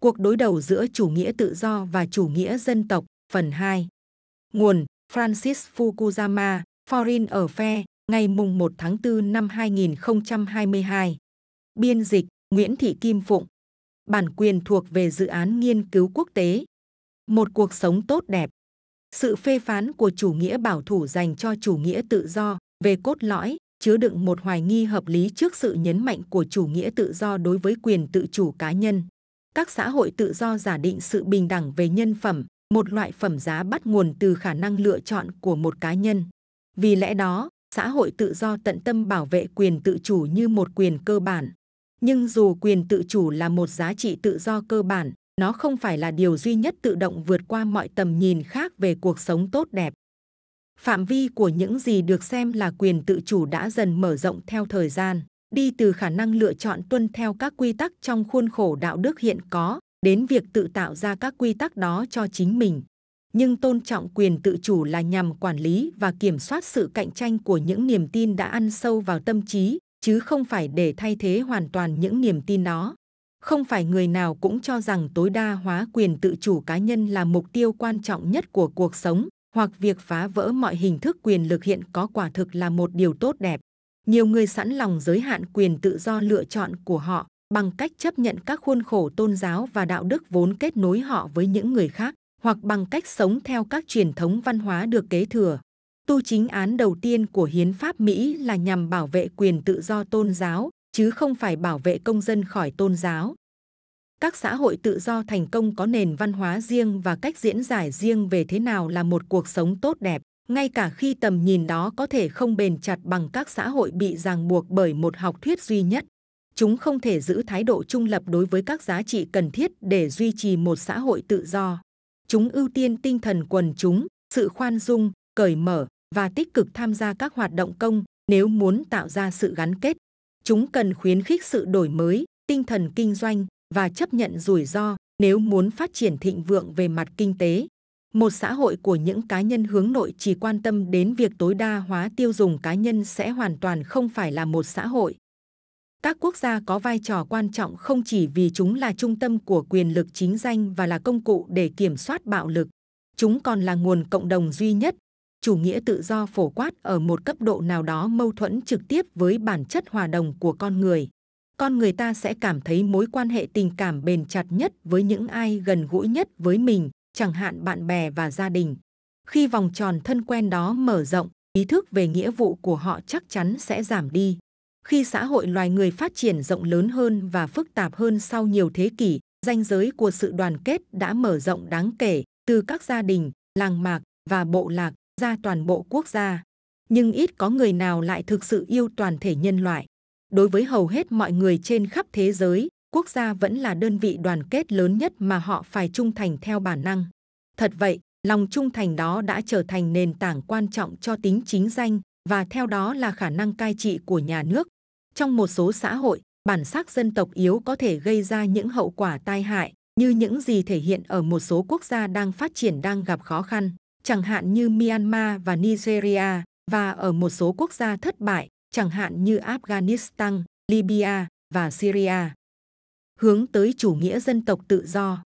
Cuộc đối đầu giữa chủ nghĩa tự do và chủ nghĩa dân tộc, phần 2. Nguồn Francis Fukuyama, Foreign Affairs, ngày mùng 1 tháng 4 năm 2022. Biên dịch Nguyễn Thị Kim Phụng. Bản quyền thuộc về dự án nghiên cứu quốc tế. Một cuộc sống tốt đẹp. Sự phê phán của chủ nghĩa bảo thủ dành cho chủ nghĩa tự do về cốt lõi chứa đựng một hoài nghi hợp lý trước sự nhấn mạnh của chủ nghĩa tự do đối với quyền tự chủ cá nhân. Các xã hội tự do giả định sự bình đẳng về nhân phẩm, một loại phẩm giá bắt nguồn từ khả năng lựa chọn của một cá nhân. Vì lẽ đó, xã hội tự do tận tâm bảo vệ quyền tự chủ như một quyền cơ bản. Nhưng dù quyền tự chủ là một giá trị tự do cơ bản, nó không phải là điều duy nhất tự động vượt qua mọi tầm nhìn khác về cuộc sống tốt đẹp. Phạm vi của những gì được xem là quyền tự chủ đã dần mở rộng theo thời gian, đi từ khả năng lựa chọn tuân theo các quy tắc trong khuôn khổ đạo đức hiện có, đến việc tự tạo ra các quy tắc đó cho chính mình. Nhưng tôn trọng quyền tự chủ là nhằm quản lý và kiểm soát sự cạnh tranh của những niềm tin đã ăn sâu vào tâm trí, chứ không phải để thay thế hoàn toàn những niềm tin đó. Không phải người nào cũng cho rằng tối đa hóa quyền tự chủ cá nhân là mục tiêu quan trọng nhất của cuộc sống, hoặc việc phá vỡ mọi hình thức quyền lực hiện có quả thực là một điều tốt đẹp. Nhiều người sẵn lòng giới hạn quyền tự do lựa chọn của họ bằng cách chấp nhận các khuôn khổ tôn giáo và đạo đức vốn kết nối họ với những người khác, hoặc bằng cách sống theo các truyền thống văn hóa được kế thừa. Tu chính án đầu tiên của hiến pháp Mỹ là nhằm bảo vệ quyền tự do tôn giáo, chứ không phải bảo vệ công dân khỏi tôn giáo. Các xã hội tự do thành công có nền văn hóa riêng và cách diễn giải riêng về thế nào là một cuộc sống tốt đẹp, ngay cả khi tầm nhìn đó có thể không bền chặt bằng các xã hội bị ràng buộc bởi một học thuyết duy nhất. Chúng không thể giữ thái độ trung lập đối với các giá trị cần thiết để duy trì một xã hội tự do. Chúng ưu tiên tinh thần quần chúng, sự khoan dung, cởi mở và tích cực tham gia các hoạt động công nếu muốn tạo ra sự gắn kết. Chúng cần khuyến khích sự đổi mới, tinh thần kinh doanh và chấp nhận rủi ro nếu muốn phát triển thịnh vượng về mặt kinh tế. Một xã hội của những cá nhân hướng nội chỉ quan tâm đến việc tối đa hóa tiêu dùng cá nhân sẽ hoàn toàn không phải là một xã hội. Các quốc gia có vai trò quan trọng không chỉ vì chúng là trung tâm của quyền lực chính danh và là công cụ để kiểm soát bạo lực, chúng còn là nguồn cộng đồng duy nhất. Chủ nghĩa tự do phổ quát ở một cấp độ nào đó mâu thuẫn trực tiếp với bản chất hòa đồng của con người. Con người ta sẽ cảm thấy mối quan hệ tình cảm bền chặt nhất với những ai gần gũi nhất với mình, chẳng hạn bạn bè và gia đình. Khi vòng tròn thân quen đó mở rộng, ý thức về nghĩa vụ của họ chắc chắn sẽ giảm đi. Khi xã hội loài người phát triển rộng lớn hơn và phức tạp hơn sau nhiều thế kỷ, ranh giới của sự đoàn kết đã mở rộng đáng kể từ các gia đình, làng mạc và bộ lạc ra toàn bộ quốc gia. Nhưng ít có người nào lại thực sự yêu toàn thể nhân loại. Đối với hầu hết mọi người trên khắp thế giới, quốc gia vẫn là đơn vị đoàn kết lớn nhất mà họ phải trung thành theo bản năng. Thật vậy, lòng trung thành đó đã trở thành nền tảng quan trọng cho tính chính danh và theo đó là khả năng cai trị của nhà nước. Trong một số xã hội, bản sắc dân tộc yếu có thể gây ra những hậu quả tai hại như những gì thể hiện ở một số quốc gia đang phát triển đang gặp khó khăn, chẳng hạn như Myanmar và Nigeria, và ở một số quốc gia thất bại, chẳng hạn như Afghanistan, Libya và Syria. Hướng tới chủ nghĩa dân tộc tự do.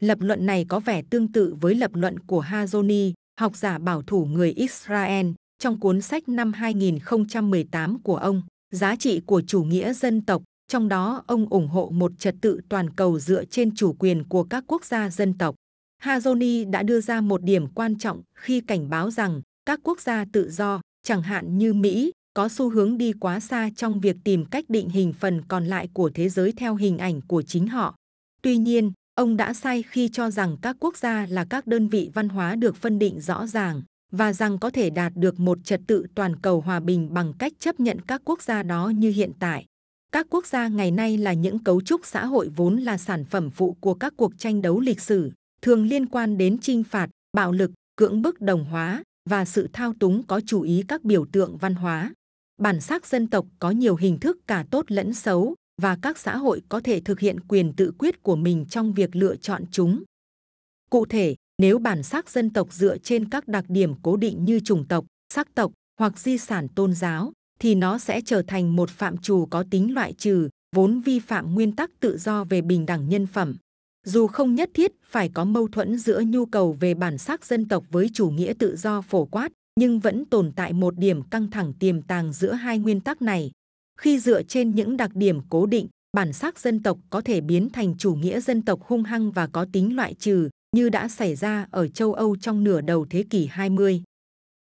Lập luận này có vẻ tương tự với lập luận của Hazoni, học giả bảo thủ người Israel, trong cuốn sách năm 2018 của ông giá trị của chủ nghĩa dân tộc, trong đó ông ủng hộ một trật tự toàn cầu dựa trên chủ quyền của các quốc gia dân tộc. Hazoni đã đưa ra một điểm quan trọng khi cảnh báo rằng các quốc gia tự do, chẳng hạn như Mỹ, có xu hướng đi quá xa trong việc tìm cách định hình phần còn lại của thế giới theo hình ảnh của chính họ. Tuy nhiên, ông đã sai khi cho rằng các quốc gia là các đơn vị văn hóa được phân định rõ ràng và rằng có thể đạt được một trật tự toàn cầu hòa bình bằng cách chấp nhận các quốc gia đó như hiện tại. Các quốc gia ngày nay là những cấu trúc xã hội vốn là sản phẩm phụ của các cuộc tranh đấu lịch sử, thường liên quan đến chinh phạt, bạo lực, cưỡng bức đồng hóa và sự thao túng có chủ ý các biểu tượng văn hóa. Bản sắc dân tộc có nhiều hình thức cả tốt lẫn xấu và các xã hội có thể thực hiện quyền tự quyết của mình trong việc lựa chọn chúng. Cụ thể, nếu bản sắc dân tộc dựa trên các đặc điểm cố định như chủng tộc, sắc tộc hoặc di sản tôn giáo, thì nó sẽ trở thành một phạm trù có tính loại trừ, vốn vi phạm nguyên tắc tự do về bình đẳng nhân phẩm. Dù không nhất thiết phải có mâu thuẫn giữa nhu cầu về bản sắc dân tộc với chủ nghĩa tự do phổ quát, nhưng vẫn tồn tại một điểm căng thẳng tiềm tàng giữa hai nguyên tắc này. Khi dựa trên những đặc điểm cố định, bản sắc dân tộc có thể biến thành chủ nghĩa dân tộc hung hăng và có tính loại trừ, như đã xảy ra ở châu Âu trong nửa đầu thế kỷ 20.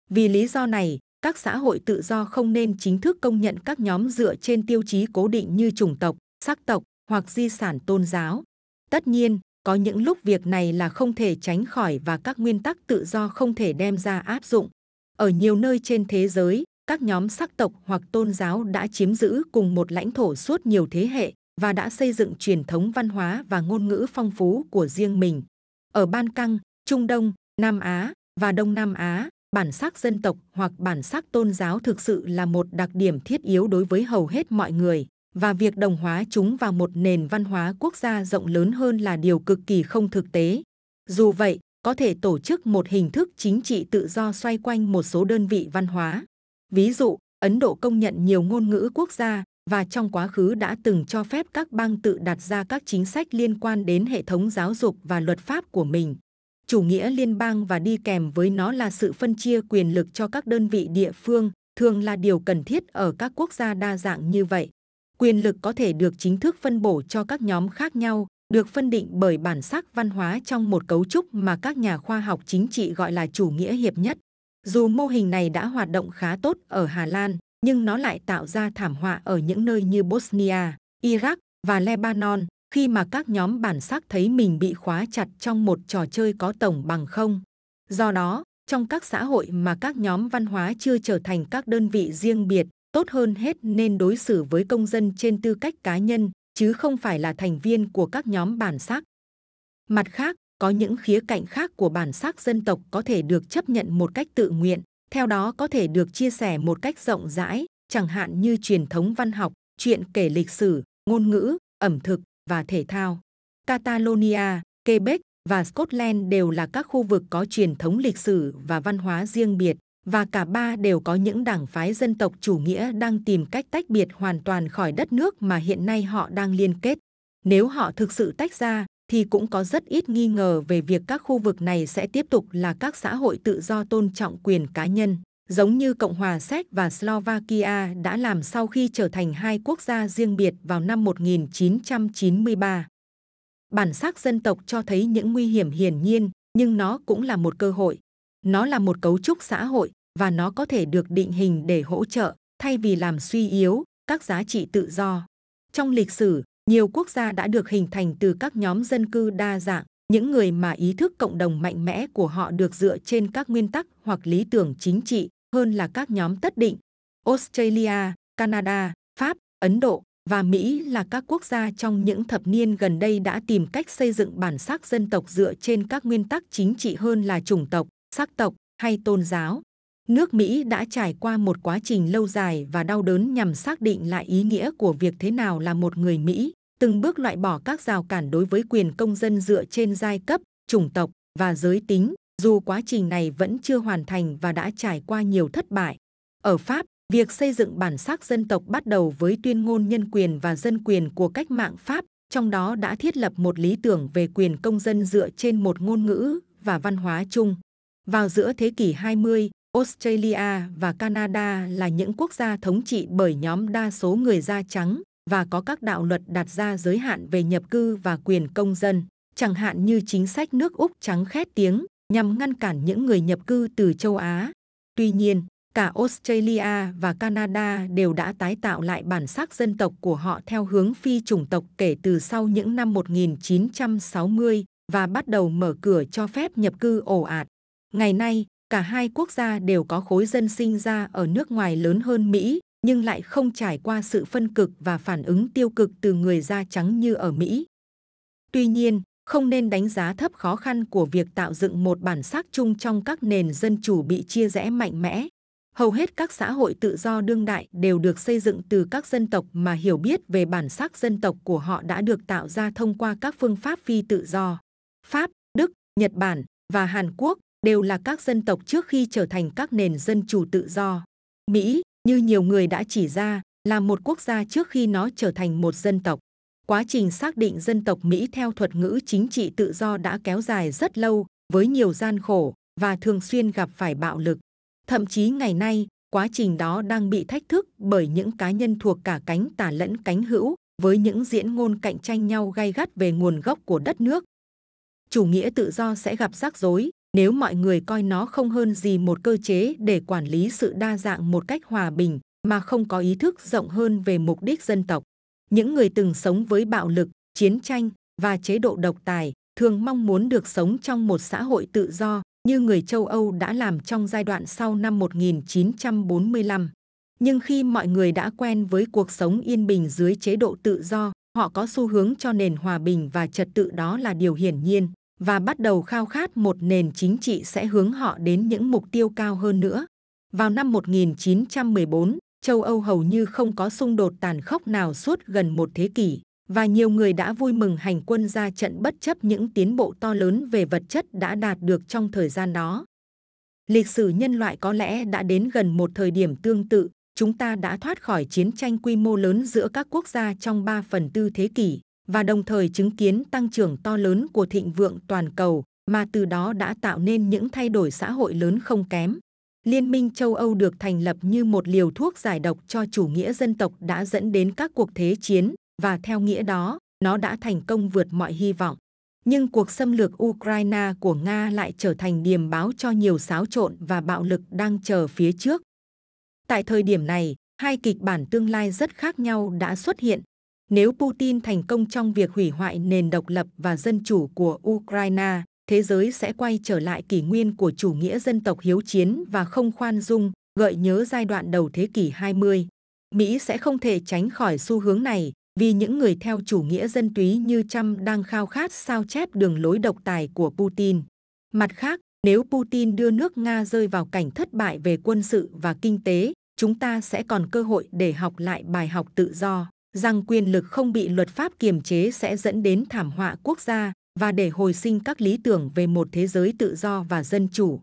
Vì lý do này, các xã hội tự do không nên chính thức công nhận các nhóm dựa trên tiêu chí cố định như chủng tộc, sắc tộc hoặc di sản tôn giáo. Tất nhiên, có những lúc việc này là không thể tránh khỏi và các nguyên tắc tự do không thể đem ra áp dụng. Ở nhiều nơi trên thế giới, các nhóm sắc tộc hoặc tôn giáo đã chiếm giữ cùng một lãnh thổ suốt nhiều thế hệ và đã xây dựng truyền thống văn hóa và ngôn ngữ phong phú của riêng mình. Ở Ban Căng, Trung Đông, Nam Á và Đông Nam Á, bản sắc dân tộc hoặc bản sắc tôn giáo thực sự là một đặc điểm thiết yếu đối với hầu hết mọi người và việc đồng hóa chúng vào một nền văn hóa quốc gia rộng lớn hơn là điều cực kỳ không thực tế. Dù vậy, có thể tổ chức một hình thức chính trị tự do xoay quanh một số đơn vị văn hóa. Ví dụ, Ấn Độ công nhận nhiều ngôn ngữ quốc gia và trong quá khứ đã từng cho phép các bang tự đặt ra các chính sách liên quan đến hệ thống giáo dục và luật pháp của mình. Chủ nghĩa liên bang và đi kèm với nó là sự phân chia quyền lực cho các đơn vị địa phương, thường là điều cần thiết ở các quốc gia đa dạng như vậy. Quyền lực có thể được chính thức phân bổ cho các nhóm khác nhau, được phân định bởi bản sắc văn hóa trong một cấu trúc mà các nhà khoa học chính trị gọi là chủ nghĩa hiệp nhất. Dù mô hình này đã hoạt động khá tốt ở Hà Lan, nhưng nó lại tạo ra thảm họa ở những nơi như Bosnia, Iraq và Lebanon khi mà các nhóm bản sắc thấy mình bị khóa chặt trong một trò chơi có tổng bằng không. Do đó, trong các xã hội mà các nhóm văn hóa chưa trở thành các đơn vị riêng biệt, tốt hơn hết nên đối xử với công dân trên tư cách cá nhân, chứ không phải là thành viên của các nhóm bản sắc. Mặt khác, có những khía cạnh khác của bản sắc dân tộc có thể được chấp nhận một cách tự nguyện, theo đó có thể được chia sẻ một cách rộng rãi, chẳng hạn như truyền thống văn học, chuyện kể lịch sử, ngôn ngữ, ẩm thực và thể thao. Catalonia, Quebec và Scotland đều là các khu vực có truyền thống lịch sử và văn hóa riêng biệt, và cả ba đều có những đảng phái dân tộc chủ nghĩa đang tìm cách tách biệt hoàn toàn khỏi đất nước mà hiện nay họ đang liên kết. Nếu họ thực sự tách ra, thì cũng có rất ít nghi ngờ về việc các khu vực này sẽ tiếp tục là các xã hội tự do tôn trọng quyền cá nhân, giống như Cộng hòa Séc và Slovakia đã làm sau khi trở thành hai quốc gia riêng biệt vào năm 1993. Bản sắc dân tộc cho thấy những nguy hiểm hiển nhiên, nhưng nó cũng là một cơ hội. Nó là một cấu trúc xã hội và nó có thể được định hình để hỗ trợ thay vì làm suy yếu các giá trị tự do. Trong lịch sử, nhiều quốc gia đã được hình thành từ các nhóm dân cư đa dạng, những người mà ý thức cộng đồng mạnh mẽ của họ được dựa trên các nguyên tắc hoặc lý tưởng chính trị hơn là các nhóm tất định. Australia, Canada, Pháp, Ấn Độ và Mỹ là các quốc gia trong những thập niên gần đây đã tìm cách xây dựng bản sắc dân tộc dựa trên các nguyên tắc chính trị hơn là chủng tộc, sắc tộc hay tôn giáo. Nước Mỹ đã trải qua một quá trình lâu dài và đau đớn nhằm xác định lại ý nghĩa của việc thế nào là một người Mỹ, từng bước loại bỏ các rào cản đối với quyền công dân dựa trên giai cấp, chủng tộc và giới tính, dù quá trình này vẫn chưa hoàn thành và đã trải qua nhiều thất bại. Ở Pháp, việc xây dựng bản sắc dân tộc bắt đầu với tuyên ngôn nhân quyền và dân quyền của cách mạng Pháp, trong đó đã thiết lập một lý tưởng về quyền công dân dựa trên một ngôn ngữ và văn hóa chung. Vào giữa thế kỷ 20, Australia và Canada là những quốc gia thống trị bởi nhóm đa số người da trắng và có các đạo luật đặt ra giới hạn về nhập cư và quyền công dân, chẳng hạn như chính sách nước Úc trắng khét tiếng nhằm ngăn cản những người nhập cư từ châu Á. Tuy nhiên, cả Australia và Canada đều đã tái tạo lại bản sắc dân tộc của họ theo hướng phi chủng tộc kể từ sau những năm 1960 và bắt đầu mở cửa cho phép nhập cư ồ ạt. Ngày nay, cả hai quốc gia đều có khối dân sinh ra ở nước ngoài lớn hơn Mỹ, nhưng lại không trải qua sự phân cực và phản ứng tiêu cực từ người da trắng như ở Mỹ. Tuy nhiên, không nên đánh giá thấp khó khăn của việc tạo dựng một bản sắc chung trong các nền dân chủ bị chia rẽ mạnh mẽ. Hầu hết các xã hội tự do đương đại đều được xây dựng từ các dân tộc mà hiểu biết về bản sắc dân tộc của họ đã được tạo ra thông qua các phương pháp phi tự do. Pháp, Đức, Nhật Bản và Hàn Quốc đều là các dân tộc trước khi trở thành các nền dân chủ tự do. Mỹ, như nhiều người đã chỉ ra, là một quốc gia trước khi nó trở thành một dân tộc. quá trình xác định dân tộc Mỹ theo thuật ngữ chính trị tự do đã kéo dài rất lâu, với nhiều gian khổ và thường xuyên gặp phải bạo lực. Thậm chí ngày nay, quá trình đó đang bị thách thức bởi những cá nhân thuộc cả cánh tả lẫn cánh hữu, với những diễn ngôn cạnh tranh nhau gay gắt về nguồn gốc của đất nước. Chủ nghĩa tự do sẽ gặp rắc rối nếu mọi người coi nó không hơn gì một cơ chế để quản lý sự đa dạng một cách hòa bình mà không có ý thức rộng hơn về mục đích dân tộc. Những người từng sống với bạo lực, chiến tranh và chế độ độc tài thường mong muốn được sống trong một xã hội tự do như người châu Âu đã làm trong giai đoạn sau năm 1945. Nhưng khi mọi người đã quen với cuộc sống yên bình dưới chế độ tự do, họ có xu hướng cho nền hòa bình và trật tự đó là điều hiển nhiên và bắt đầu khao khát một nền chính trị sẽ hướng họ đến những mục tiêu cao hơn nữa. Vào năm 1914, châu Âu hầu như không có xung đột tàn khốc nào suốt gần một thế kỷ và nhiều người đã vui mừng hành quân ra trận bất chấp những tiến bộ to lớn về vật chất đã đạt được trong thời gian đó. Lịch sử nhân loại có lẽ đã đến gần một thời điểm tương tự, chúng ta đã thoát khỏi chiến tranh quy mô lớn giữa các quốc gia trong 3 phần tư thế kỷ và đồng thời chứng kiến tăng trưởng to lớn của thịnh vượng toàn cầu mà từ đó đã tạo nên những thay đổi xã hội lớn không kém. Liên minh châu Âu được thành lập như một liều thuốc giải độc cho chủ nghĩa dân tộc đã dẫn đến các cuộc thế chiến và theo nghĩa đó, nó đã thành công vượt mọi hy vọng. Nhưng cuộc xâm lược Ukraine của Nga lại trở thành điềm báo cho nhiều xáo trộn và bạo lực đang chờ phía trước. Tại thời điểm này, hai kịch bản tương lai rất khác nhau đã xuất hiện. Nếu Putin thành công trong việc hủy hoại nền độc lập và dân chủ của Ukraine, thế giới sẽ quay trở lại kỷ nguyên của chủ nghĩa dân tộc hiếu chiến và không khoan dung, gợi nhớ giai đoạn đầu thế kỷ 20. Mỹ sẽ không thể tránh khỏi xu hướng này vì những người theo chủ nghĩa dân túy như Trump đang khao khát sao chép đường lối độc tài của Putin. Mặt khác, nếu Putin đưa nước Nga rơi vào cảnh thất bại về quân sự và kinh tế, chúng ta sẽ còn cơ hội để học lại bài học tự do, rằng quyền lực không bị luật pháp kiềm chế sẽ dẫn đến thảm họa quốc gia và để hồi sinh các lý tưởng về một thế giới tự do và dân chủ.